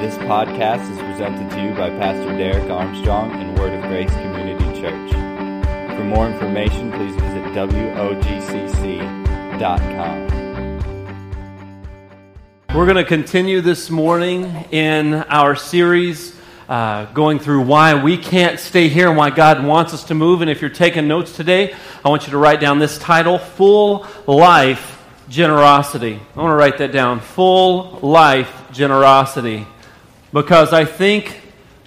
This podcast is presented to you by Pastor Derek Armstrong and Word of Grace Community Church. For more information, please visit WOGCC.com. We're going to continue this morning in our series uh, going through why we can't stay here and why God wants us to move. And if you're taking notes today, I want you to write down this title Full Life Generosity. I want to write that down Full Life Generosity. Because I think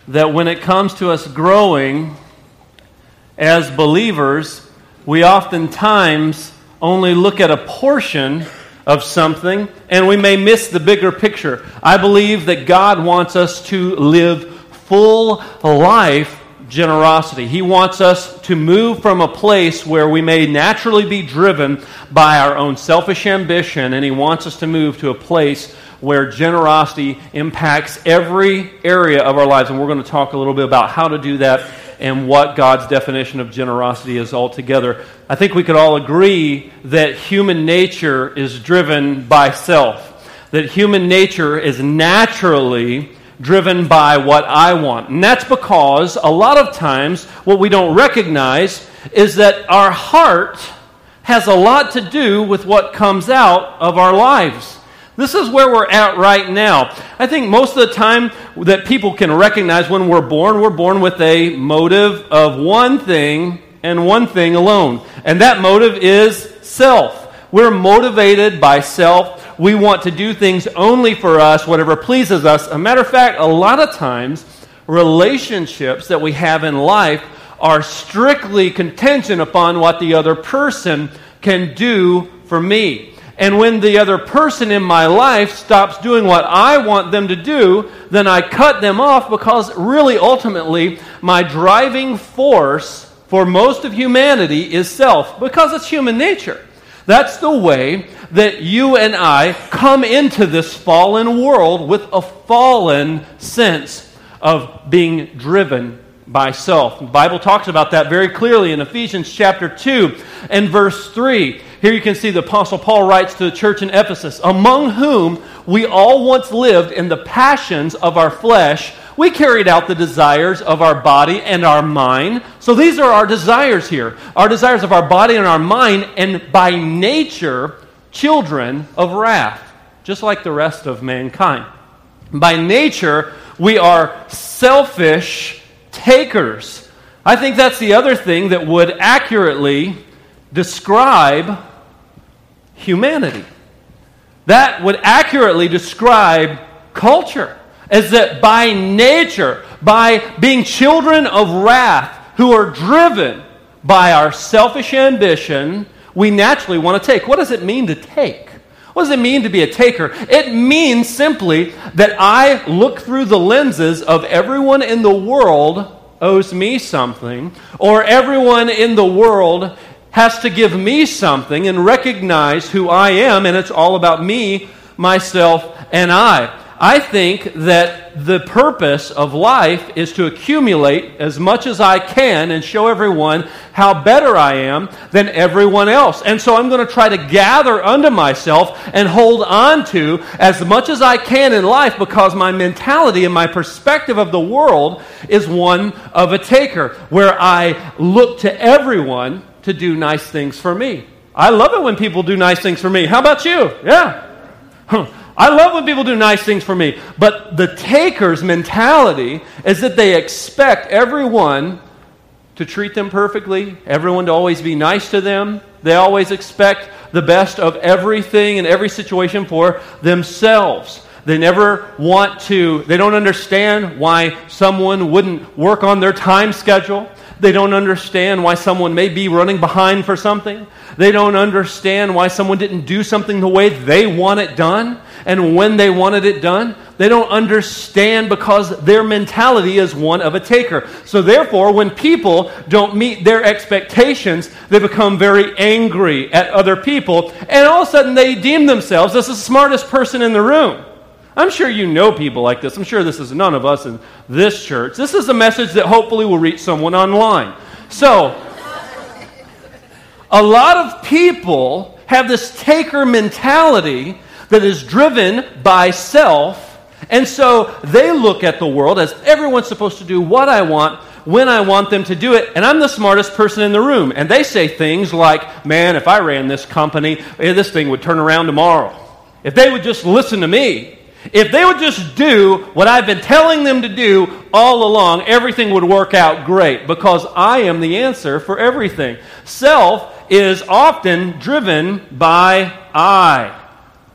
that when it comes to us growing as believers, we oftentimes only look at a portion of something and we may miss the bigger picture. I believe that God wants us to live full life generosity. He wants us to move from a place where we may naturally be driven by our own selfish ambition, and He wants us to move to a place where generosity impacts every area of our lives. And we're going to talk a little bit about how to do that and what God's definition of generosity is altogether. I think we could all agree that human nature is driven by self, that human nature is naturally driven by what I want. And that's because a lot of times what we don't recognize is that our heart has a lot to do with what comes out of our lives. This is where we're at right now. I think most of the time that people can recognize when we're born, we're born with a motive of one thing and one thing alone. And that motive is self. We're motivated by self. We want to do things only for us, whatever pleases us. A matter of fact, a lot of times, relationships that we have in life are strictly contingent upon what the other person can do for me. And when the other person in my life stops doing what I want them to do, then I cut them off because really, ultimately, my driving force for most of humanity is self because it's human nature. That's the way that you and I come into this fallen world with a fallen sense of being driven by self. The Bible talks about that very clearly in Ephesians chapter 2 and verse 3. Here you can see the Apostle Paul writes to the church in Ephesus, among whom we all once lived in the passions of our flesh. We carried out the desires of our body and our mind. So these are our desires here our desires of our body and our mind, and by nature, children of wrath, just like the rest of mankind. By nature, we are selfish takers. I think that's the other thing that would accurately describe humanity. That would accurately describe culture. As that by nature, by being children of wrath, who are driven by our selfish ambition, we naturally want to take. What does it mean to take? What does it mean to be a taker? It means simply that I look through the lenses of everyone in the world owes me something, or everyone in the world has to give me something and recognize who I am, and it's all about me, myself, and I. I think that the purpose of life is to accumulate as much as I can and show everyone how better I am than everyone else. And so I'm going to try to gather unto myself and hold on to as much as I can in life because my mentality and my perspective of the world is one of a taker, where I look to everyone to do nice things for me. I love it when people do nice things for me. How about you? Yeah. I love when people do nice things for me. But the taker's mentality is that they expect everyone to treat them perfectly, everyone to always be nice to them. They always expect the best of everything in every situation for themselves. They never want to, they don't understand why someone wouldn't work on their time schedule. They don't understand why someone may be running behind for something. They don't understand why someone didn't do something the way they want it done and when they wanted it done. They don't understand because their mentality is one of a taker. So, therefore, when people don't meet their expectations, they become very angry at other people, and all of a sudden they deem themselves as the smartest person in the room. I'm sure you know people like this. I'm sure this is none of us in this church. This is a message that hopefully will reach someone online. So, a lot of people have this taker mentality that is driven by self, And so they look at the world as everyone's supposed to do what I want when I want them to do it, and I'm the smartest person in the room. And they say things like, Man, if I ran this company, eh, this thing would turn around tomorrow. If they would just listen to me, if they would just do what I've been telling them to do all along, everything would work out great because I am the answer for everything. Self is often driven by I.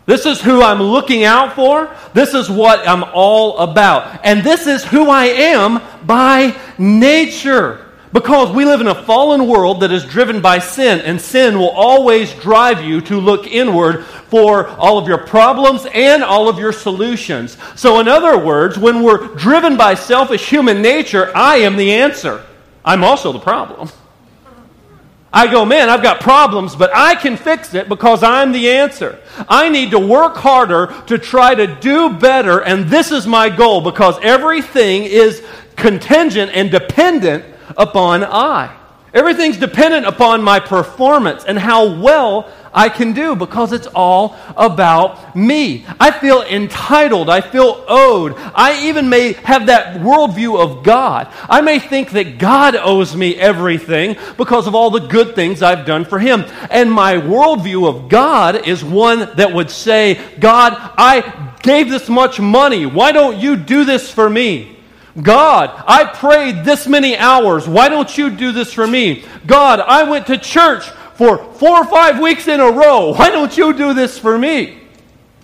This is who I'm looking out for. This is what I'm all about. And this is who I am by nature. Because we live in a fallen world that is driven by sin, and sin will always drive you to look inward for all of your problems and all of your solutions. So, in other words, when we're driven by selfish human nature, I am the answer. I'm also the problem. I go, man, I've got problems, but I can fix it because I'm the answer. I need to work harder to try to do better, and this is my goal because everything is contingent and dependent upon I. Everything's dependent upon my performance and how well I can do because it's all about me. I feel entitled. I feel owed. I even may have that worldview of God. I may think that God owes me everything because of all the good things I've done for Him. And my worldview of God is one that would say, God, I gave this much money. Why don't you do this for me? God, I prayed this many hours. Why don't you do this for me? God, I went to church for four or five weeks in a row. Why don't you do this for me?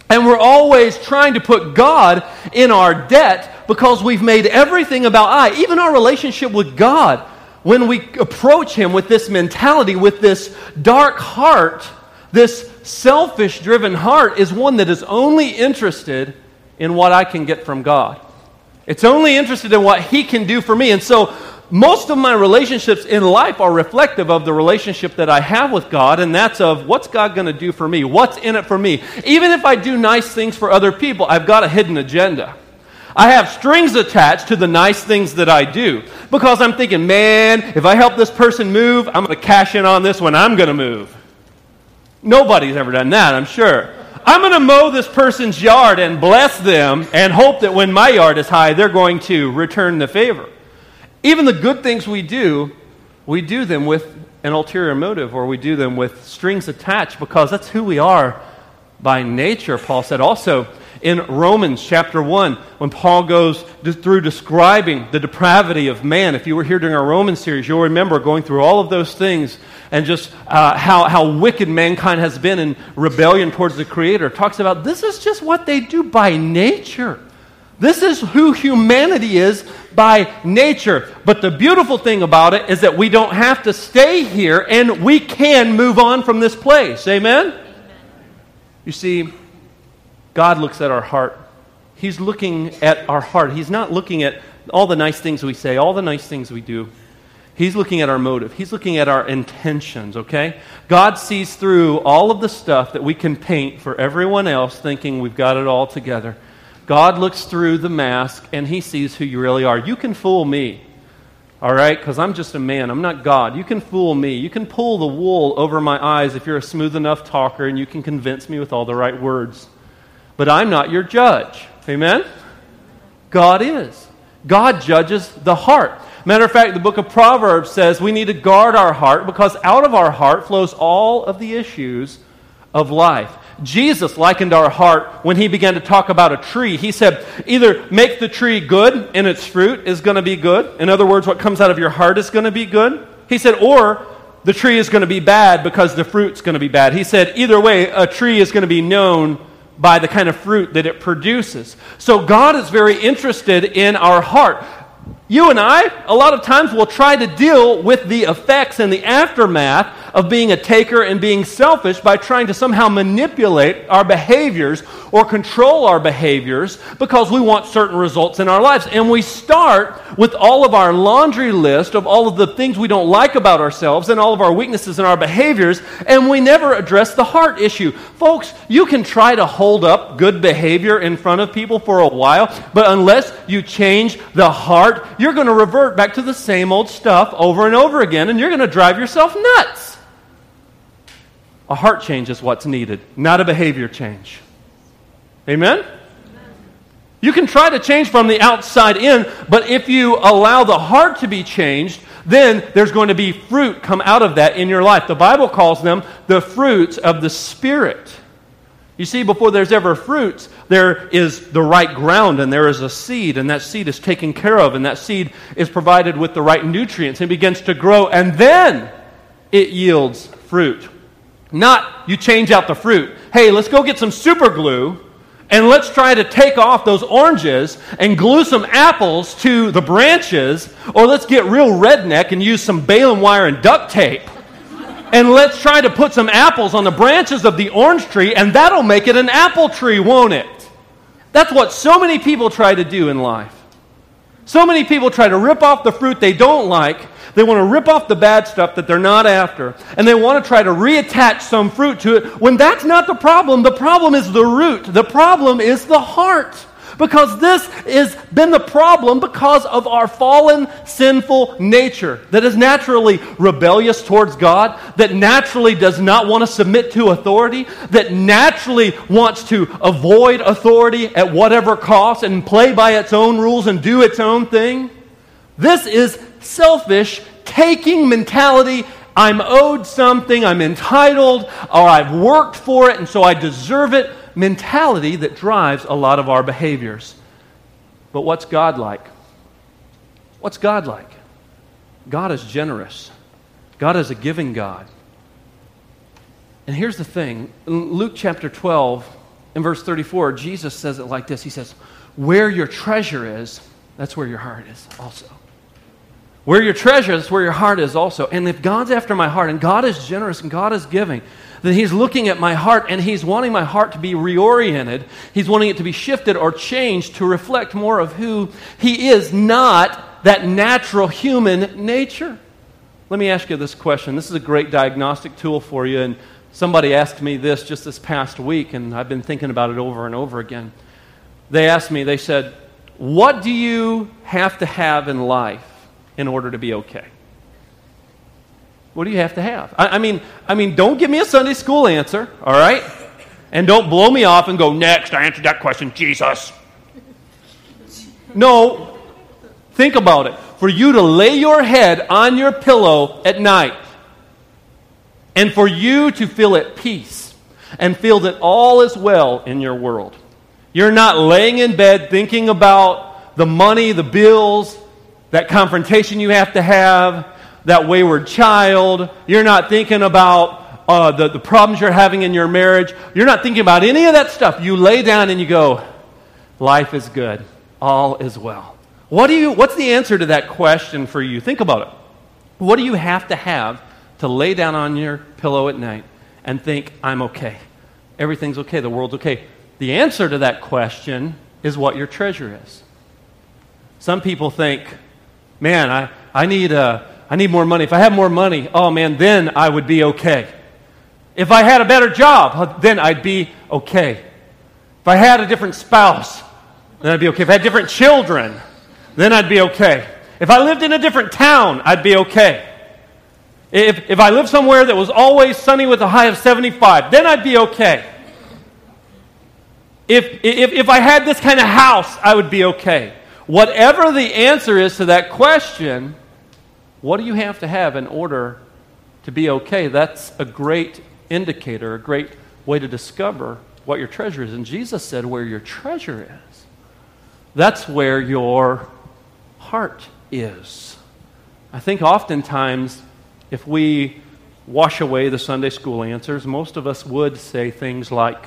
And we're always trying to put God in our debt because we've made everything about I, even our relationship with God. When we approach Him with this mentality, with this dark heart, this selfish driven heart is one that is only interested in what I can get from God. It's only interested in what He can do for me. And so, most of my relationships in life are reflective of the relationship that I have with God, and that's of what's God going to do for me? What's in it for me? Even if I do nice things for other people, I've got a hidden agenda. I have strings attached to the nice things that I do because I'm thinking, man, if I help this person move, I'm going to cash in on this one, I'm going to move. Nobody's ever done that, I'm sure. I'm going to mow this person's yard and bless them and hope that when my yard is high, they're going to return the favor. Even the good things we do, we do them with an ulterior motive or we do them with strings attached because that's who we are by nature, Paul said. Also, in Romans chapter 1, when Paul goes through describing the depravity of man, if you were here during our Roman series, you'll remember going through all of those things and just uh, how, how wicked mankind has been in rebellion towards the Creator. Talks about this is just what they do by nature. This is who humanity is by nature. But the beautiful thing about it is that we don't have to stay here and we can move on from this place. Amen? Amen. You see, God looks at our heart. He's looking at our heart. He's not looking at all the nice things we say, all the nice things we do. He's looking at our motive. He's looking at our intentions, okay? God sees through all of the stuff that we can paint for everyone else thinking we've got it all together. God looks through the mask and he sees who you really are. You can fool me, all right? Because I'm just a man. I'm not God. You can fool me. You can pull the wool over my eyes if you're a smooth enough talker and you can convince me with all the right words but I'm not your judge. Amen? God is. God judges the heart. Matter of fact, the book of Proverbs says we need to guard our heart because out of our heart flows all of the issues of life. Jesus likened our heart when he began to talk about a tree. He said, either make the tree good and its fruit is going to be good. In other words, what comes out of your heart is going to be good. He said, or the tree is going to be bad because the fruit's going to be bad. He said, either way, a tree is going to be known by the kind of fruit that it produces. So God is very interested in our heart. You and I, a lot of times, will try to deal with the effects and the aftermath of being a taker and being selfish by trying to somehow manipulate our behaviors or control our behaviors because we want certain results in our lives. And we start with all of our laundry list of all of the things we don't like about ourselves and all of our weaknesses and our behaviors, and we never address the heart issue. Folks, you can try to hold up good behavior in front of people for a while, but unless you change the heart, you're going to revert back to the same old stuff over and over again, and you're going to drive yourself nuts. A heart change is what's needed, not a behavior change. Amen? You can try to change from the outside in, but if you allow the heart to be changed, then there's going to be fruit come out of that in your life. The Bible calls them the fruits of the Spirit. You see, before there's ever fruits, there is the right ground and there is a seed, and that seed is taken care of, and that seed is provided with the right nutrients and begins to grow, and then it yields fruit. Not you change out the fruit. Hey, let's go get some super glue and let's try to take off those oranges and glue some apples to the branches, or let's get real redneck and use some baling wire and duct tape. And let's try to put some apples on the branches of the orange tree, and that'll make it an apple tree, won't it? That's what so many people try to do in life. So many people try to rip off the fruit they don't like they want to rip off the bad stuff that they're not after, and they want to try to reattach some fruit to it when that's not the problem. The problem is the root, the problem is the heart. Because this has been the problem because of our fallen, sinful nature that is naturally rebellious towards God, that naturally does not want to submit to authority, that naturally wants to avoid authority at whatever cost and play by its own rules and do its own thing. This is selfish, taking mentality. I'm owed something, I'm entitled, or I've worked for it, and so I deserve it mentality that drives a lot of our behaviors. But what's God like? What's God like? God is generous. God is a giving God. And here's the thing in Luke chapter 12, in verse 34, Jesus says it like this He says, Where your treasure is, that's where your heart is also. Where your treasure is, where your heart is also. And if God's after my heart, and God is generous and God is giving, then He's looking at my heart and He's wanting my heart to be reoriented. He's wanting it to be shifted or changed to reflect more of who He is, not that natural human nature. Let me ask you this question. This is a great diagnostic tool for you. And somebody asked me this just this past week, and I've been thinking about it over and over again. They asked me, they said, What do you have to have in life in order to be okay? What do you have to have? I, I, mean, I mean, don't give me a Sunday school answer, all right? And don't blow me off and go, next, I answered that question, Jesus. No, think about it. For you to lay your head on your pillow at night and for you to feel at peace and feel that all is well in your world. You're not laying in bed thinking about the money, the bills, that confrontation you have to have, that wayward child. You're not thinking about uh, the, the problems you're having in your marriage. You're not thinking about any of that stuff. You lay down and you go, Life is good. All is well. What do you, what's the answer to that question for you? Think about it. What do you have to have to lay down on your pillow at night and think, I'm okay? Everything's okay. The world's okay. The answer to that question is what your treasure is. Some people think, man, I, I, need, uh, I need more money. If I had more money, oh man, then I would be okay. If I had a better job, then I'd be okay. If I had a different spouse, then I'd be okay. If I had different children, then I'd be okay. If I lived in a different town, I'd be okay. If, if I lived somewhere that was always sunny with a high of 75, then I'd be okay. If, if, if I had this kind of house, I would be okay. Whatever the answer is to that question, what do you have to have in order to be okay? That's a great indicator, a great way to discover what your treasure is. And Jesus said, where your treasure is, that's where your heart is. I think oftentimes, if we wash away the Sunday school answers, most of us would say things like,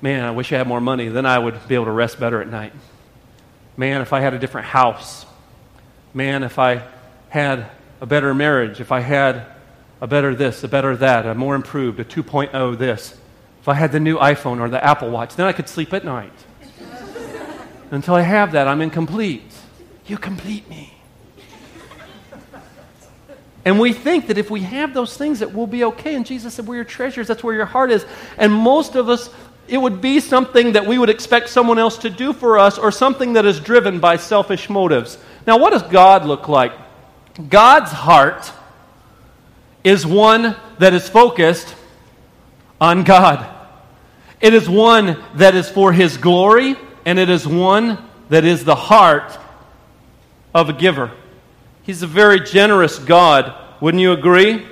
Man, I wish I had more money, then I would be able to rest better at night. Man, if I had a different house. Man, if I had a better marriage. If I had a better this, a better that, a more improved, a 2.0 this. If I had the new iPhone or the Apple Watch, then I could sleep at night. Until I have that, I'm incomplete. You complete me. And we think that if we have those things, that we'll be okay. And Jesus said, Where your treasures, that's where your heart is. And most of us it would be something that we would expect someone else to do for us or something that is driven by selfish motives. Now, what does God look like? God's heart is one that is focused on God. It is one that is for His glory and it is one that is the heart of a giver. He's a very generous God. Wouldn't you agree?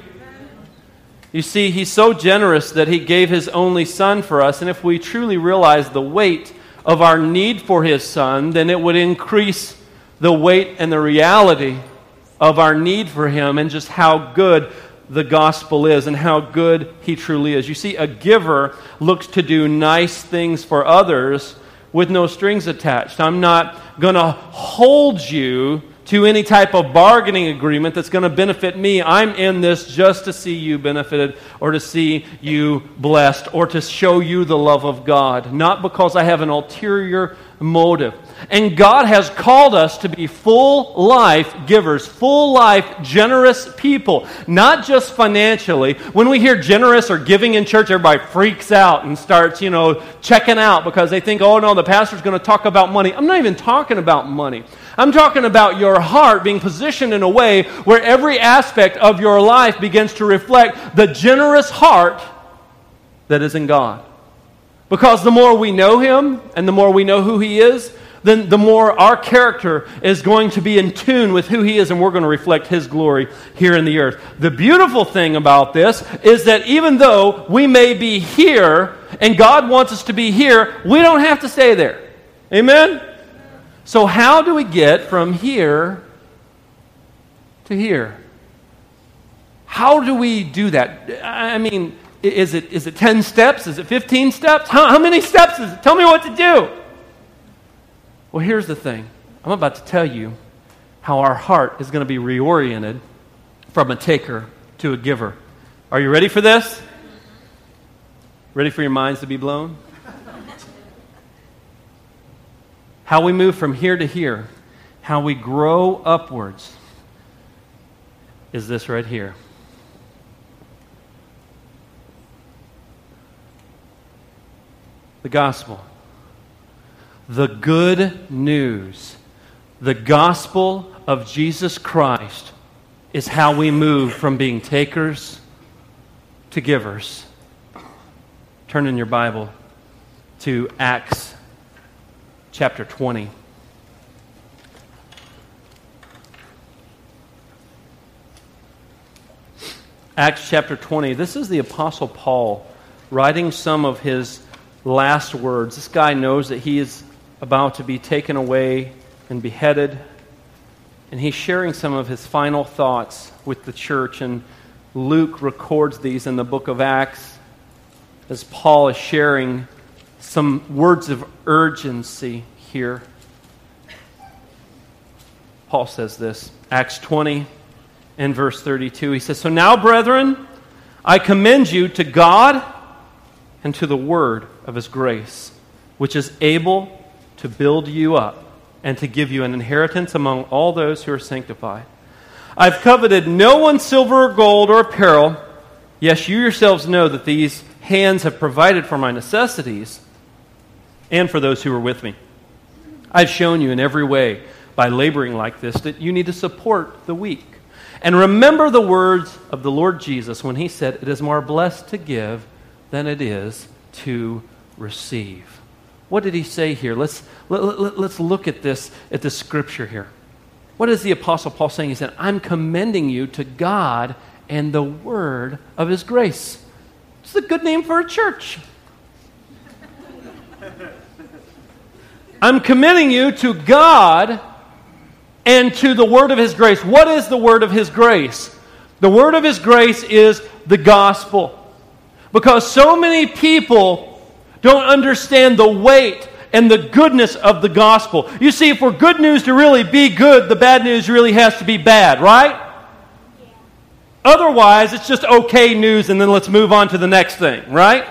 You see, He's so generous that He gave His only Son for us, and if we truly realize the weight of our need for His Son, then it would increase the weight and the reality of our need for Him and just how good the gospel is and how good He truly is. You see, a giver looks to do nice things for others with no strings attached. I'm not going to hold you to any type of bargaining agreement that's going to benefit me. I'm in this just to see you benefited or to see you blessed or to show you the love of God, not because I have an ulterior motive. And God has called us to be full life givers, full life generous people, not just financially. When we hear generous or giving in church, everybody freaks out and starts, you know, checking out because they think, oh no, the pastor's going to talk about money. I'm not even talking about money. I'm talking about your heart being positioned in a way where every aspect of your life begins to reflect the generous heart that is in God. Because the more we know Him and the more we know who He is, then the more our character is going to be in tune with who He is, and we're going to reflect His glory here in the earth. The beautiful thing about this is that even though we may be here and God wants us to be here, we don't have to stay there. Amen? So, how do we get from here to here? How do we do that? I mean, is it, is it 10 steps? Is it 15 steps? How, how many steps is it? Tell me what to do. Well, here's the thing I'm about to tell you how our heart is going to be reoriented from a taker to a giver. Are you ready for this? Ready for your minds to be blown? how we move from here to here, how we grow upwards, is this right here. The gospel the good news, the gospel of Jesus Christ, is how we move from being takers to givers. Turn in your Bible to Acts chapter 20. Acts chapter 20. This is the Apostle Paul writing some of his last words. This guy knows that he is about to be taken away and beheaded. And he's sharing some of his final thoughts with the church. And Luke records these in the book of Acts as Paul is sharing some words of urgency here. Paul says this, Acts 20 and verse 32. He says, So now, brethren, I commend you to God and to the word of his grace, which is able to build you up and to give you an inheritance among all those who are sanctified. I've coveted no one's silver or gold or apparel. Yes, you yourselves know that these hands have provided for my necessities and for those who are with me. I've shown you in every way by laboring like this that you need to support the weak. And remember the words of the Lord Jesus when he said, It is more blessed to give than it is to receive. What did he say here? Let's, let, let, let's look at this, at this scripture here. What is the Apostle Paul saying? He said, I'm commending you to God and the word of his grace. It's a good name for a church. I'm commending you to God and to the word of his grace. What is the word of his grace? The word of his grace is the gospel. Because so many people don't understand the weight and the goodness of the gospel. You see, for good news to really be good, the bad news really has to be bad, right? Otherwise, it's just okay news and then let's move on to the next thing, right?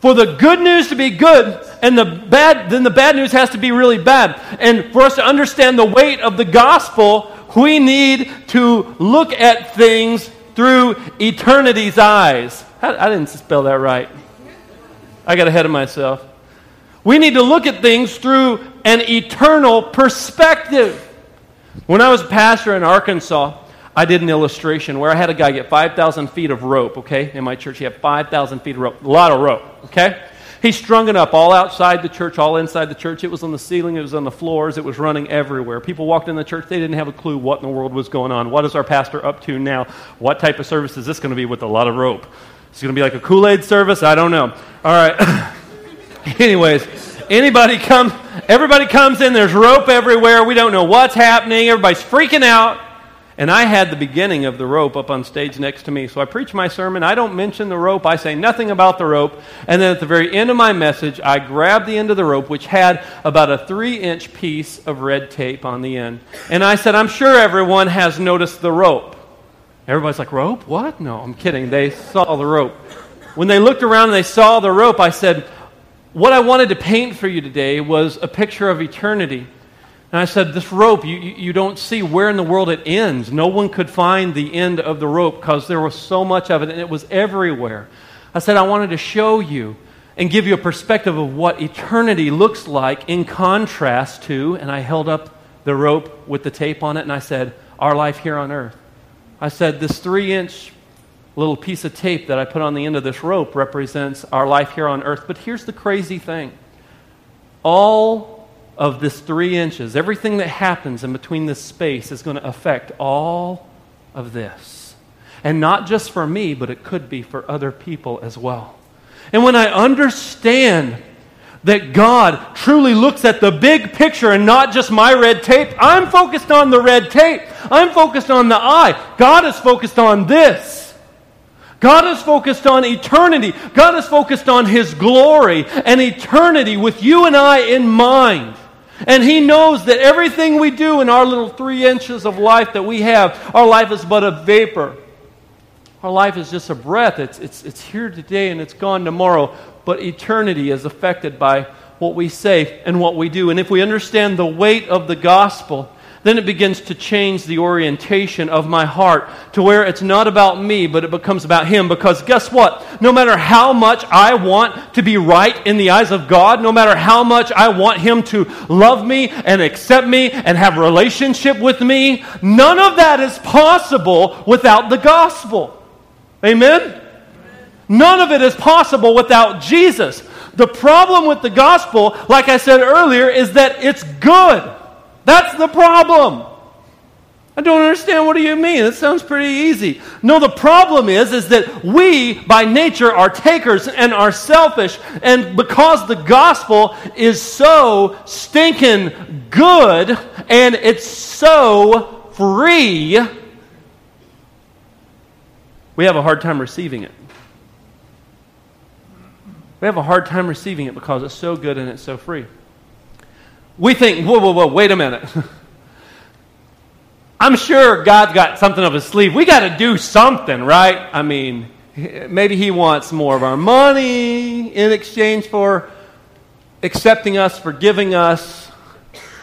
For the good news to be good and the bad then the bad news has to be really bad. And for us to understand the weight of the gospel, we need to look at things through eternity's eyes. I, I didn't spell that right. I got ahead of myself. We need to look at things through an eternal perspective. When I was a pastor in Arkansas, I did an illustration where I had a guy get 5,000 feet of rope, okay? In my church, he had 5,000 feet of rope. A lot of rope, okay? He strung it up all outside the church, all inside the church. It was on the ceiling, it was on the floors, it was running everywhere. People walked in the church, they didn't have a clue what in the world was going on. What is our pastor up to now? What type of service is this going to be with a lot of rope? It's going to be like a Kool Aid service? I don't know. All right. Anyways, anybody come, everybody comes in, there's rope everywhere. We don't know what's happening. Everybody's freaking out. And I had the beginning of the rope up on stage next to me. So I preach my sermon. I don't mention the rope. I say nothing about the rope. And then at the very end of my message, I grabbed the end of the rope, which had about a three inch piece of red tape on the end. And I said, I'm sure everyone has noticed the rope. Everybody's like, Rope? What? No, I'm kidding. They saw the rope. When they looked around and they saw the rope, I said, What I wanted to paint for you today was a picture of eternity. And I said, This rope, you, you don't see where in the world it ends. No one could find the end of the rope because there was so much of it and it was everywhere. I said, I wanted to show you and give you a perspective of what eternity looks like in contrast to, and I held up the rope with the tape on it and I said, Our life here on earth. I said, This three inch little piece of tape that I put on the end of this rope represents our life here on earth. But here's the crazy thing all of this three inches, everything that happens in between this space is going to affect all of this. And not just for me, but it could be for other people as well. And when I understand that God truly looks at the big picture and not just my red tape, I'm focused on the red tape. I'm focused on the eye. God is focused on this. God is focused on eternity. God is focused on His glory and eternity with you and I in mind. And He knows that everything we do in our little three inches of life that we have, our life is but a vapor. Our life is just a breath. It's, it's, it's here today and it's gone tomorrow. But eternity is affected by what we say and what we do. And if we understand the weight of the gospel, then it begins to change the orientation of my heart to where it's not about me, but it becomes about Him. Because guess what? No matter how much I want to be right in the eyes of God, no matter how much I want Him to love me and accept me and have relationship with me, none of that is possible without the gospel. Amen? None of it is possible without Jesus. The problem with the gospel, like I said earlier, is that it's good. That's the problem. I don't understand what do you mean? It sounds pretty easy. No, the problem is is that we by nature are takers and are selfish and because the gospel is so stinking good and it's so free we have a hard time receiving it. We have a hard time receiving it because it's so good and it's so free we think, whoa, whoa, whoa, wait a minute. I'm sure God's got something up his sleeve. We got to do something, right? I mean, maybe he wants more of our money in exchange for accepting us, forgiving us.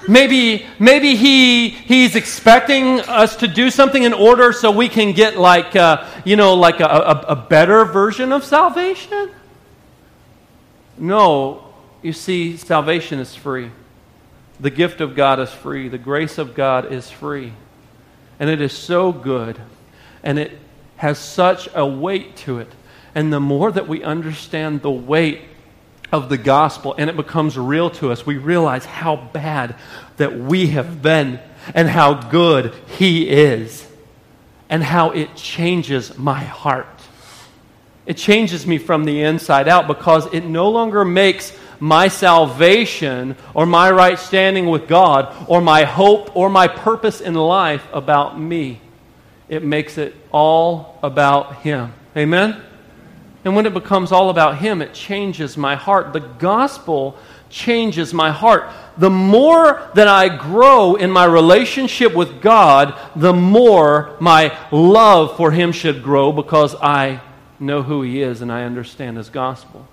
Maybe, maybe he, he's expecting us to do something in order so we can get like, uh, you know, like a, a, a better version of salvation? No, you see, salvation is free. The gift of God is free. The grace of God is free. And it is so good. And it has such a weight to it. And the more that we understand the weight of the gospel and it becomes real to us, we realize how bad that we have been and how good He is and how it changes my heart. It changes me from the inside out because it no longer makes my salvation or my right standing with God or my hope or my purpose in life about me. It makes it all about Him. Amen? And when it becomes all about Him, it changes my heart. The gospel changes my heart. The more that I grow in my relationship with God, the more my love for Him should grow because I know who He is and I understand His gospel.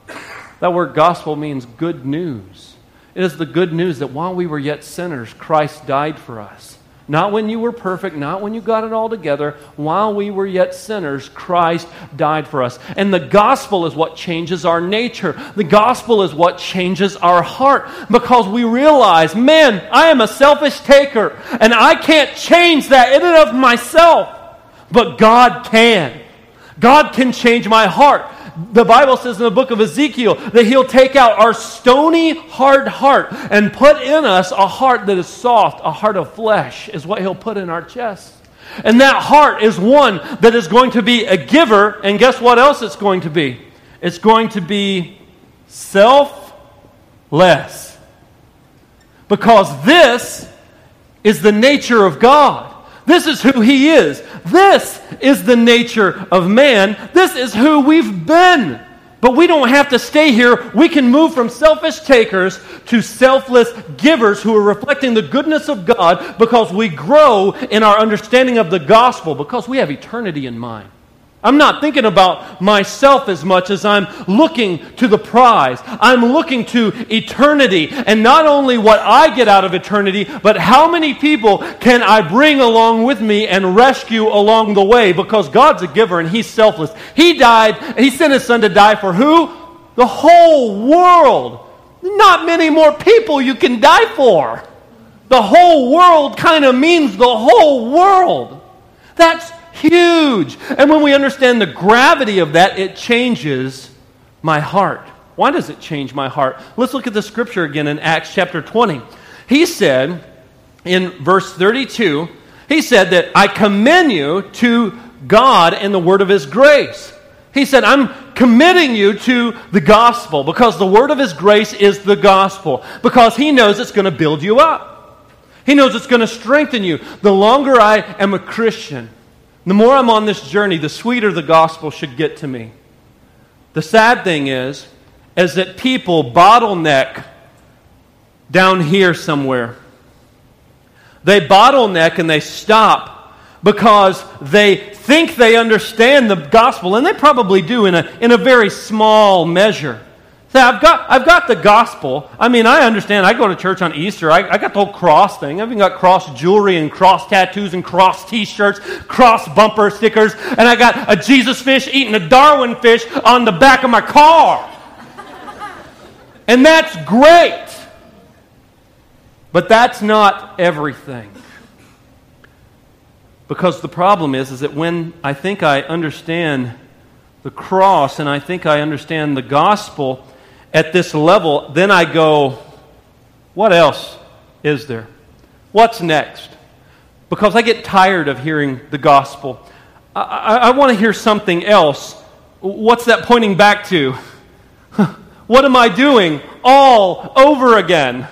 That word gospel means good news. It is the good news that while we were yet sinners, Christ died for us. Not when you were perfect, not when you got it all together. While we were yet sinners, Christ died for us. And the gospel is what changes our nature. The gospel is what changes our heart because we realize, man, I am a selfish taker and I can't change that in and of myself. But God can. God can change my heart. The Bible says in the book of Ezekiel that He'll take out our stony, hard heart and put in us a heart that is soft, a heart of flesh, is what He'll put in our chest. And that heart is one that is going to be a giver, and guess what else it's going to be? It's going to be selfless. Because this is the nature of God. This is who He is. This is the nature of man. This is who we've been. But we don't have to stay here. We can move from selfish takers to selfless givers who are reflecting the goodness of God because we grow in our understanding of the gospel, because we have eternity in mind. I'm not thinking about myself as much as I'm looking to the prize. I'm looking to eternity. And not only what I get out of eternity, but how many people can I bring along with me and rescue along the way? Because God's a giver and He's selfless. He died, He sent His Son to die for who? The whole world. Not many more people you can die for. The whole world kind of means the whole world. That's Huge. And when we understand the gravity of that, it changes my heart. Why does it change my heart? Let's look at the scripture again in Acts chapter 20. He said in verse 32, he said that I commend you to God and the word of his grace. He said, I'm committing you to the gospel because the word of his grace is the gospel, because he knows it's going to build you up. He knows it's going to strengthen you. The longer I am a Christian, the more I'm on this journey, the sweeter the gospel should get to me. The sad thing is, is that people bottleneck down here somewhere. They bottleneck and they stop because they think they understand the gospel, and they probably do in a, in a very small measure. I've got, I've got the gospel. I mean, I understand. I go to church on Easter. I, I got the whole cross thing. I've even got cross jewelry and cross tattoos and cross t shirts, cross bumper stickers, and I got a Jesus fish eating a Darwin fish on the back of my car. and that's great. But that's not everything. Because the problem is, is that when I think I understand the cross and I think I understand the gospel, at this level, then I go, what else is there? What's next? Because I get tired of hearing the gospel. I, I, I want to hear something else. What's that pointing back to? what am I doing all over again?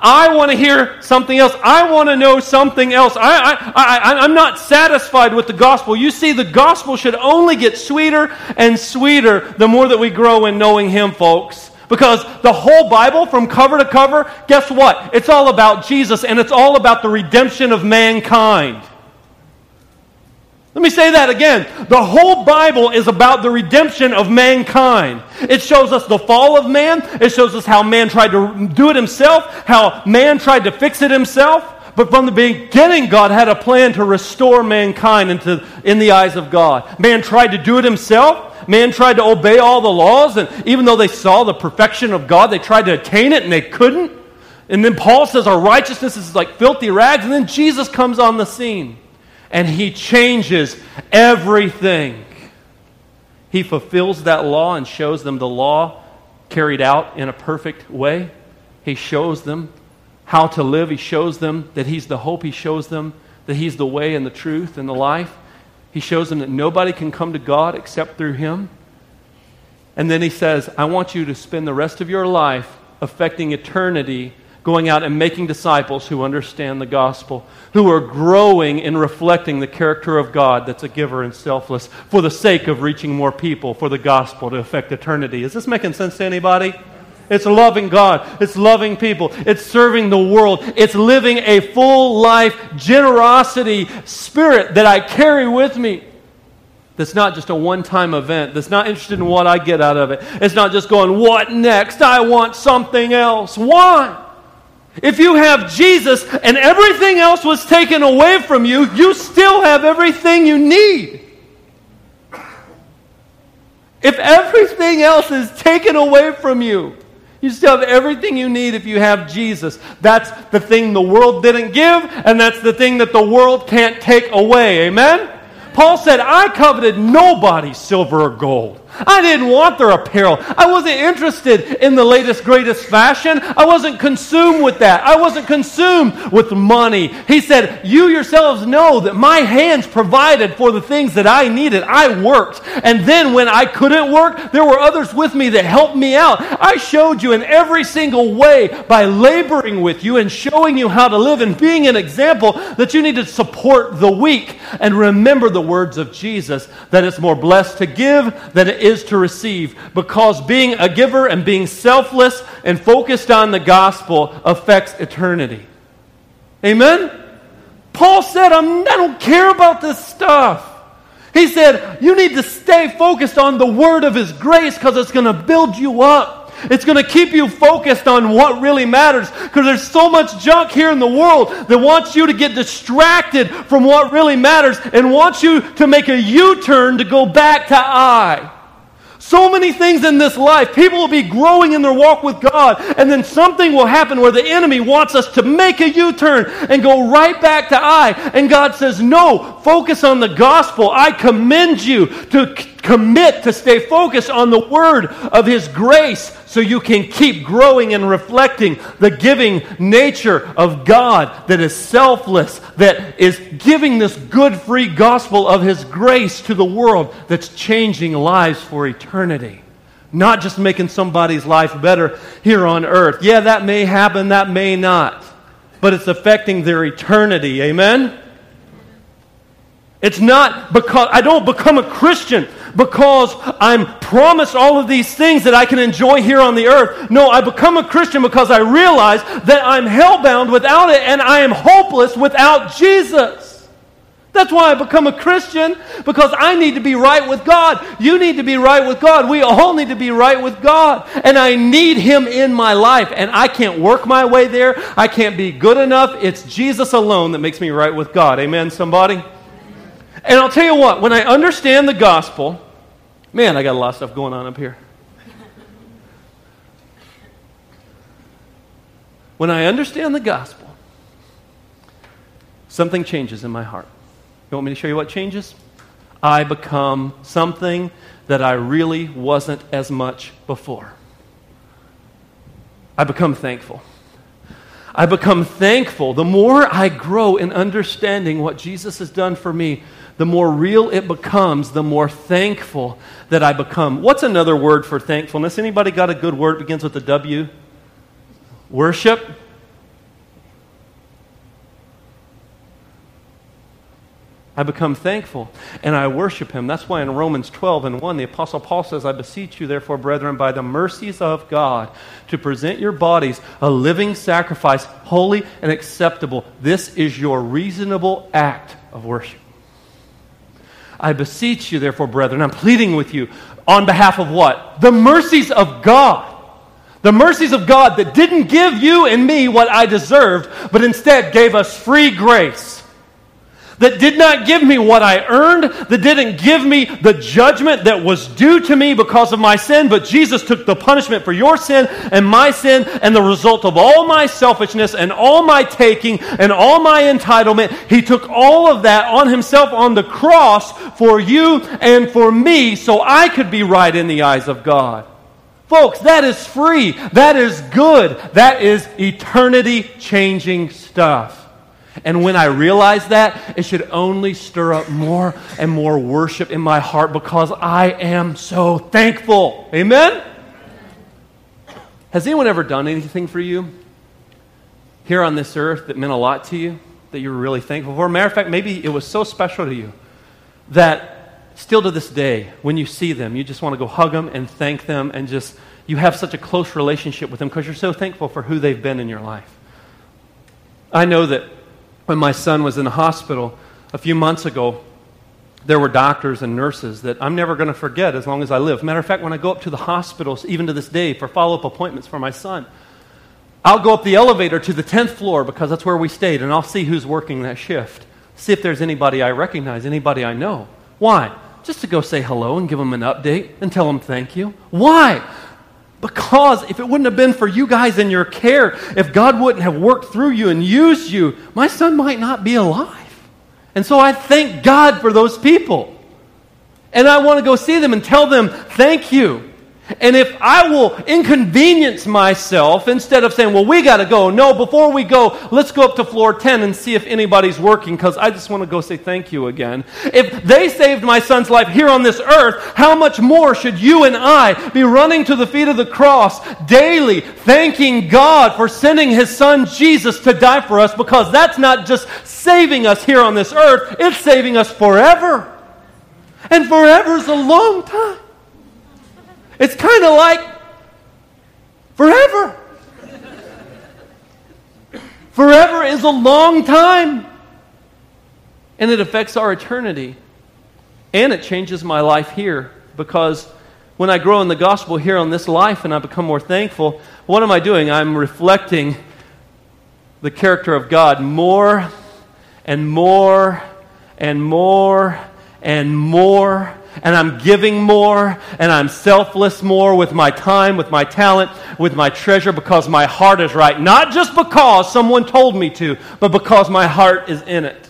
I want to hear something else. I want to know something else. I, I, I, I'm not satisfied with the gospel. You see, the gospel should only get sweeter and sweeter the more that we grow in knowing Him, folks. Because the whole Bible, from cover to cover, guess what? It's all about Jesus and it's all about the redemption of mankind. Let me say that again. The whole Bible is about the redemption of mankind. It shows us the fall of man. It shows us how man tried to do it himself, how man tried to fix it himself. But from the beginning, God had a plan to restore mankind into, in the eyes of God. Man tried to do it himself. Man tried to obey all the laws, and even though they saw the perfection of God, they tried to attain it and they couldn't. And then Paul says our righteousness is like filthy rags, and then Jesus comes on the scene and he changes everything. He fulfills that law and shows them the law carried out in a perfect way. He shows them how to live. He shows them that He's the hope. He shows them that He's the way and the truth and the life. He shows them that nobody can come to God except through Him. And then He says, I want you to spend the rest of your life affecting eternity, going out and making disciples who understand the gospel, who are growing in reflecting the character of God that's a giver and selfless for the sake of reaching more people for the gospel to affect eternity. Is this making sense to anybody? It's loving God. It's loving people. It's serving the world. It's living a full life generosity spirit that I carry with me. That's not just a one time event. That's not interested in what I get out of it. It's not just going, what next? I want something else. Why? If you have Jesus and everything else was taken away from you, you still have everything you need. If everything else is taken away from you, you still have everything you need if you have Jesus. That's the thing the world didn't give, and that's the thing that the world can't take away. Amen? Paul said, I coveted nobody's silver or gold. I didn't want their apparel. I wasn't interested in the latest, greatest fashion. I wasn't consumed with that. I wasn't consumed with money. He said, You yourselves know that my hands provided for the things that I needed. I worked. And then when I couldn't work, there were others with me that helped me out. I showed you in every single way by laboring with you and showing you how to live and being an example that you need to support the weak and remember the words of Jesus that it's more blessed to give than it is to receive because being a giver and being selfless and focused on the gospel affects eternity. Amen? Paul said, I'm, I don't care about this stuff. He said, You need to stay focused on the word of His grace because it's going to build you up. It's going to keep you focused on what really matters because there's so much junk here in the world that wants you to get distracted from what really matters and wants you to make a U turn to go back to I. So many things in this life. People will be growing in their walk with God, and then something will happen where the enemy wants us to make a U turn and go right back to I. And God says, No, focus on the gospel. I commend you to commit to stay focused on the word of His grace so you can keep growing and reflecting the giving nature of God that is selfless, that is giving this good, free gospel of His grace to the world that's changing lives for eternity. Not just making somebody's life better here on earth. Yeah, that may happen, that may not. But it's affecting their eternity. Amen? It's not because I don't become a Christian because I'm promised all of these things that I can enjoy here on the earth. No, I become a Christian because I realize that I'm hellbound without it and I am hopeless without Jesus. That's why I become a Christian, because I need to be right with God. You need to be right with God. We all need to be right with God. And I need Him in my life. And I can't work my way there. I can't be good enough. It's Jesus alone that makes me right with God. Amen, somebody? And I'll tell you what, when I understand the gospel, man, I got a lot of stuff going on up here. When I understand the gospel, something changes in my heart. You want me to show you what changes? I become something that I really wasn't as much before. I become thankful. I become thankful. The more I grow in understanding what Jesus has done for me, the more real it becomes, the more thankful that I become. What's another word for thankfulness? Anybody got a good word begins with a W? Worship. I become thankful and I worship him. That's why in Romans 12 and 1, the Apostle Paul says, I beseech you, therefore, brethren, by the mercies of God, to present your bodies a living sacrifice, holy and acceptable. This is your reasonable act of worship. I beseech you, therefore, brethren, I'm pleading with you on behalf of what? The mercies of God. The mercies of God that didn't give you and me what I deserved, but instead gave us free grace that did not give me what I earned, that didn't give me the judgment that was due to me because of my sin, but Jesus took the punishment for your sin and my sin and the result of all my selfishness and all my taking and all my entitlement. He took all of that on himself on the cross for you and for me so I could be right in the eyes of God. Folks, that is free. That is good. That is eternity changing stuff. And when I realize that, it should only stir up more and more worship in my heart because I am so thankful. Amen? Has anyone ever done anything for you here on this earth that meant a lot to you, that you were really thankful for? Matter of fact, maybe it was so special to you that still to this day, when you see them, you just want to go hug them and thank them and just, you have such a close relationship with them because you're so thankful for who they've been in your life. I know that when my son was in the hospital a few months ago, there were doctors and nurses that I'm never going to forget as long as I live. Matter of fact, when I go up to the hospitals, even to this day, for follow up appointments for my son, I'll go up the elevator to the 10th floor because that's where we stayed, and I'll see who's working that shift. See if there's anybody I recognize, anybody I know. Why? Just to go say hello and give them an update and tell them thank you. Why? Because if it wouldn't have been for you guys and your care, if God wouldn't have worked through you and used you, my son might not be alive. And so I thank God for those people. And I want to go see them and tell them, thank you. And if I will inconvenience myself instead of saying, well, we got to go, no, before we go, let's go up to floor 10 and see if anybody's working because I just want to go say thank you again. If they saved my son's life here on this earth, how much more should you and I be running to the feet of the cross daily, thanking God for sending his son Jesus to die for us because that's not just saving us here on this earth, it's saving us forever. And forever is a long time. It's kind of like forever. forever is a long time. And it affects our eternity. And it changes my life here because when I grow in the gospel here on this life and I become more thankful, what am I doing? I'm reflecting the character of God more and more and more and more and I'm giving more, and I'm selfless more with my time, with my talent, with my treasure because my heart is right. Not just because someone told me to, but because my heart is in it.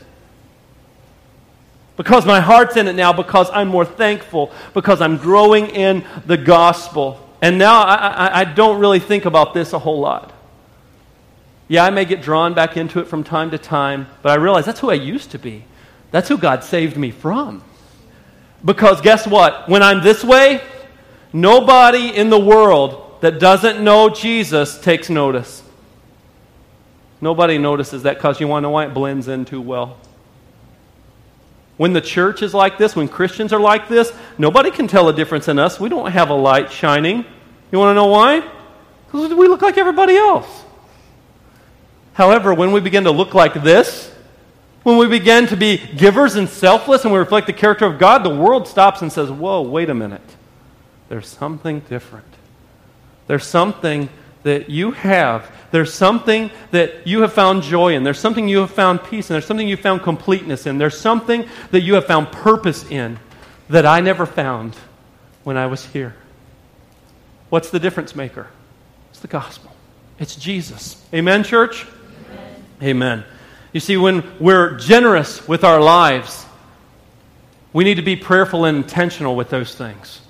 Because my heart's in it now, because I'm more thankful, because I'm growing in the gospel. And now I, I, I don't really think about this a whole lot. Yeah, I may get drawn back into it from time to time, but I realize that's who I used to be. That's who God saved me from. Because guess what? When I'm this way, nobody in the world that doesn't know Jesus takes notice. Nobody notices that because you want to know why it blends in too well. When the church is like this, when Christians are like this, nobody can tell a difference in us. We don't have a light shining. You want to know why? Because we look like everybody else. However, when we begin to look like this, when we begin to be givers and selfless and we reflect the character of God, the world stops and says, Whoa, wait a minute. There's something different. There's something that you have. There's something that you have found joy in. There's something you have found peace in. There's something you found completeness in. There's something that you have found purpose in that I never found when I was here. What's the difference maker? It's the gospel. It's Jesus. Amen, church? Amen. Amen. You see, when we're generous with our lives, we need to be prayerful and intentional with those things.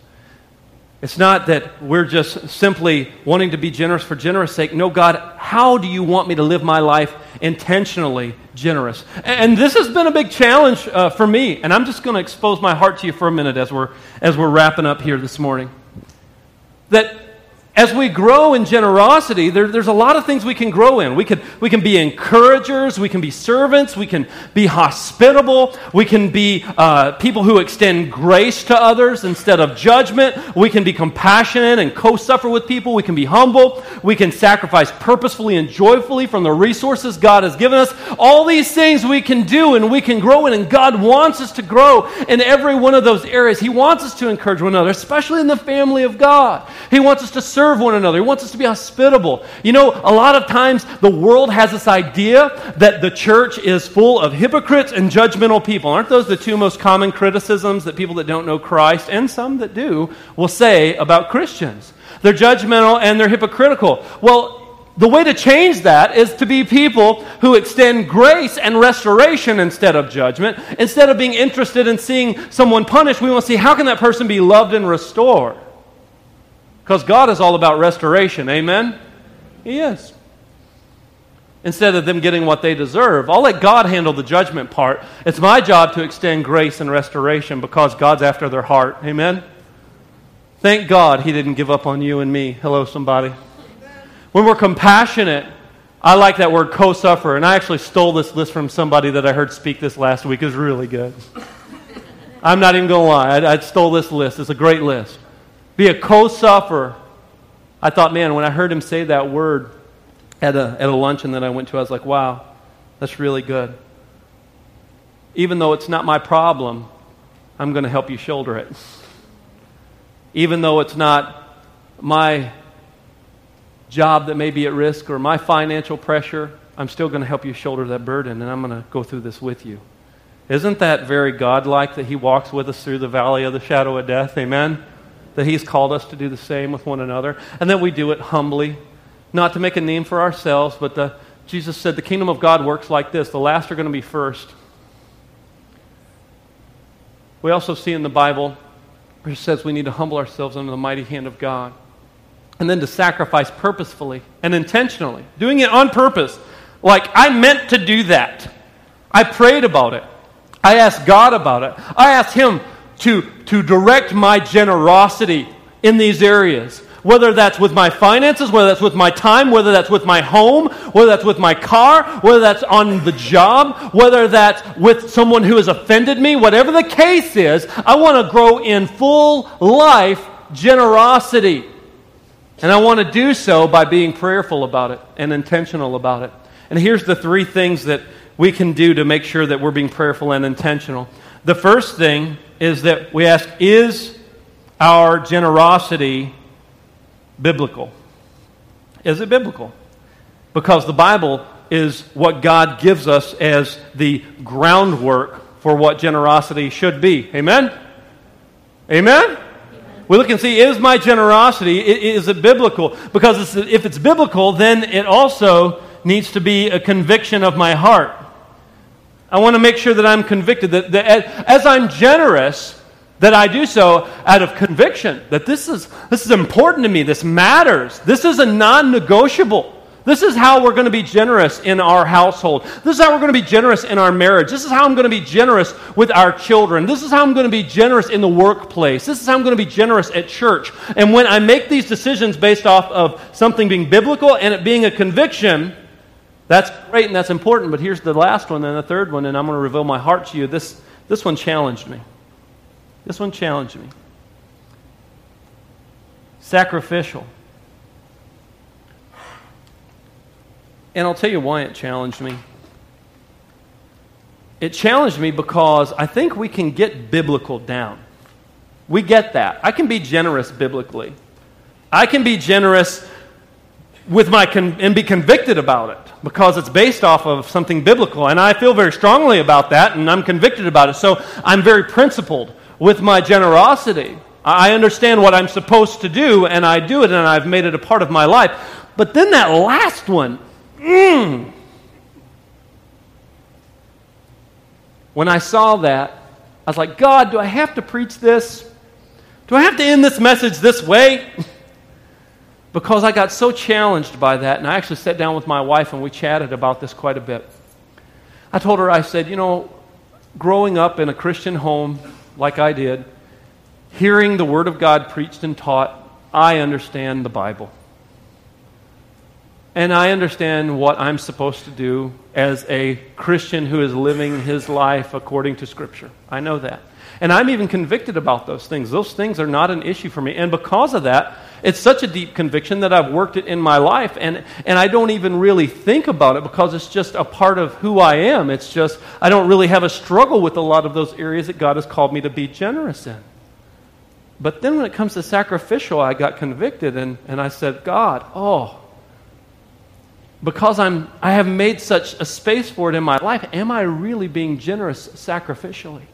It's not that we're just simply wanting to be generous for generous sake. No, God, how do you want me to live my life intentionally generous? And this has been a big challenge uh, for me. And I'm just going to expose my heart to you for a minute as we're, as we're wrapping up here this morning. That as we grow in generosity, there, there's a lot of things we can grow in. We can, we can be encouragers, we can be servants, we can be hospitable, we can be uh, people who extend grace to others instead of judgment, we can be compassionate and co suffer with people, we can be humble, we can sacrifice purposefully and joyfully from the resources God has given us. All these things we can do and we can grow in, and God wants us to grow in every one of those areas. He wants us to encourage one another, especially in the family of God. He wants us to serve serve one another. He wants us to be hospitable. You know, a lot of times the world has this idea that the church is full of hypocrites and judgmental people. Aren't those the two most common criticisms that people that don't know Christ and some that do will say about Christians? They're judgmental and they're hypocritical. Well, the way to change that is to be people who extend grace and restoration instead of judgment. Instead of being interested in seeing someone punished, we want to see how can that person be loved and restored. Because God is all about restoration. Amen? He is. Instead of them getting what they deserve, I'll let God handle the judgment part. It's my job to extend grace and restoration because God's after their heart. Amen? Thank God He didn't give up on you and me. Hello, somebody. When we're compassionate, I like that word co suffer, and I actually stole this list from somebody that I heard speak this last week. It was really good. I'm not even going to lie. I, I stole this list. It's a great list be a co sufferer. I thought, man, when I heard him say that word at a, at a luncheon that I went to, I was like, wow, that's really good. Even though it's not my problem, I'm going to help you shoulder it. Even though it's not my job that may be at risk or my financial pressure, I'm still going to help you shoulder that burden, and I'm going to go through this with you. Isn't that very godlike that He walks with us through the valley of the shadow of death? Amen? That He's called us to do the same with one another, and that we do it humbly, not to make a name for ourselves, but the, Jesus said the kingdom of God works like this the last are going to be first. we also see in the Bible where it says we need to humble ourselves under the mighty hand of God. And then to sacrifice purposefully and intentionally, doing it on purpose. Like, I meant to do that. I prayed about it. I asked God about it. I asked Him to, to direct my generosity in these areas. Whether that's with my finances, whether that's with my time, whether that's with my home, whether that's with my car, whether that's on the job, whether that's with someone who has offended me, whatever the case is, I want to grow in full life generosity. And I want to do so by being prayerful about it and intentional about it. And here's the three things that we can do to make sure that we're being prayerful and intentional. The first thing is that we ask, is our generosity biblical? Is it biblical? Because the Bible is what God gives us as the groundwork for what generosity should be. Amen? Amen? We look and see, is my generosity, is it biblical? Because if it's biblical, then it also needs to be a conviction of my heart. I want to make sure that I'm convicted, that, that as I'm generous, that I do so out of conviction that this is, this is important to me, this matters, this is a non negotiable. This is how we're going to be generous in our household. This is how we're going to be generous in our marriage. This is how I'm going to be generous with our children. This is how I'm going to be generous in the workplace. This is how I'm going to be generous at church. And when I make these decisions based off of something being biblical and it being a conviction, that's great and that's important. But here's the last one and the third one, and I'm going to reveal my heart to you. This, this one challenged me. This one challenged me. Sacrificial. And I'll tell you why it challenged me. It challenged me because I think we can get biblical down. We get that. I can be generous biblically. I can be generous with my con- and be convicted about it because it's based off of something biblical and I feel very strongly about that and I'm convicted about it. So I'm very principled with my generosity. I understand what I'm supposed to do, and I do it, and I've made it a part of my life. But then that last one, mm, when I saw that, I was like, God, do I have to preach this? Do I have to end this message this way? because I got so challenged by that, and I actually sat down with my wife and we chatted about this quite a bit. I told her, I said, you know, growing up in a Christian home, like I did, hearing the Word of God preached and taught, I understand the Bible. And I understand what I'm supposed to do as a Christian who is living his life according to Scripture. I know that. And I'm even convicted about those things. Those things are not an issue for me. And because of that, it's such a deep conviction that I've worked it in my life. And, and I don't even really think about it because it's just a part of who I am. It's just, I don't really have a struggle with a lot of those areas that God has called me to be generous in. But then when it comes to sacrificial, I got convicted and, and I said, God, oh, because I'm, I have made such a space for it in my life, am I really being generous sacrificially?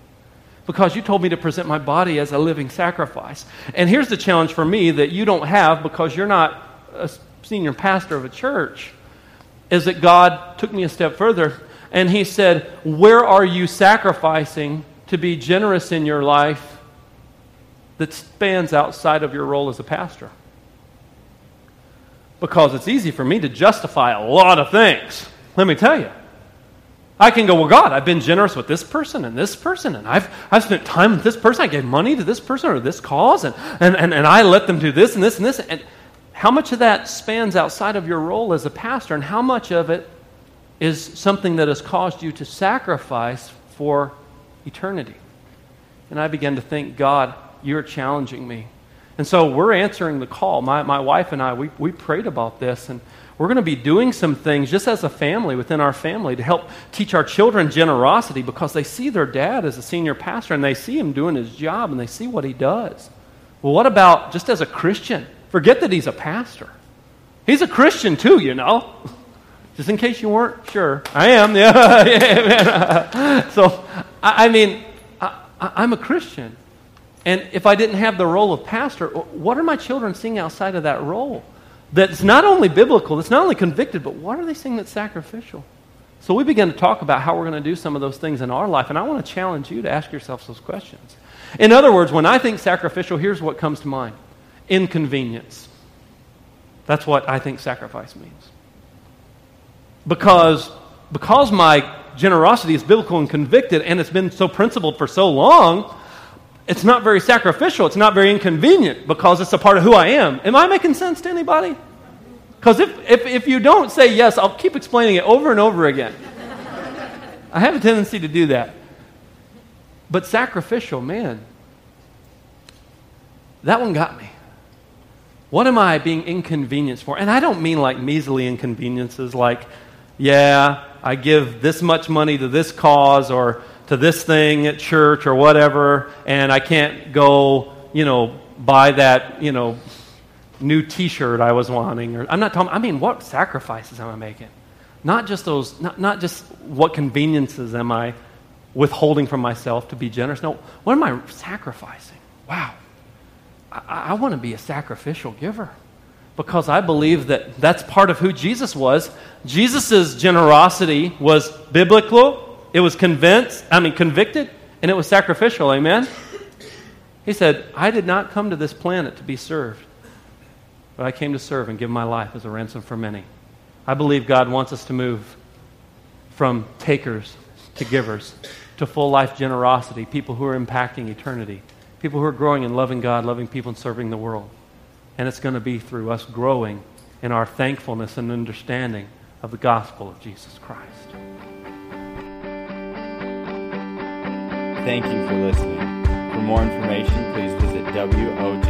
Because you told me to present my body as a living sacrifice. And here's the challenge for me that you don't have because you're not a senior pastor of a church is that God took me a step further and he said, "Where are you sacrificing to be generous in your life that spans outside of your role as a pastor?" Because it's easy for me to justify a lot of things. Let me tell you. I can go, well, God, I've been generous with this person and this person, and I've, I've spent time with this person. I gave money to this person or this cause, and, and, and, and I let them do this and this and this. And how much of that spans outside of your role as a pastor, and how much of it is something that has caused you to sacrifice for eternity? And I began to think, God, you're challenging me. And so we're answering the call. My, my wife and I, we, we prayed about this, and we're going to be doing some things just as a family within our family to help teach our children generosity because they see their dad as a senior pastor and they see him doing his job and they see what he does. Well, what about just as a Christian? Forget that he's a pastor. He's a Christian too, you know. Just in case you weren't sure. I am, yeah. yeah so, I mean, I, I'm a Christian. And if I didn't have the role of pastor, what are my children seeing outside of that role? That's not only biblical, that's not only convicted, but what are they saying that's sacrificial? So we began to talk about how we're going to do some of those things in our life, and I want to challenge you to ask yourselves those questions. In other words, when I think sacrificial, here's what comes to mind inconvenience. That's what I think sacrifice means. Because, because my generosity is biblical and convicted, and it's been so principled for so long, it's not very sacrificial. It's not very inconvenient because it's a part of who I am. Am I making sense to anybody? Because if, if, if you don't say yes, I'll keep explaining it over and over again. I have a tendency to do that. But sacrificial, man, that one got me. What am I being inconvenienced for? And I don't mean like measly inconveniences like, yeah, I give this much money to this cause or to this thing at church or whatever, and I can't go, you know, buy that, you know, new T-shirt I was wanting. Or I'm not talking. I mean, what sacrifices am I making? Not just those. Not, not just what conveniences am I withholding from myself to be generous. No, what am I sacrificing? Wow. I, I want to be a sacrificial giver because I believe that that's part of who Jesus was. Jesus' generosity was biblical it was convinced, I mean, convicted, and it was sacrificial. Amen? He said, I did not come to this planet to be served, but I came to serve and give my life as a ransom for many. I believe God wants us to move from takers to givers to full life generosity, people who are impacting eternity, people who are growing and loving God, loving people, and serving the world. And it's going to be through us growing in our thankfulness and understanding of the gospel of Jesus Christ. Thank you for listening. For more information, please visit WOGCC.com.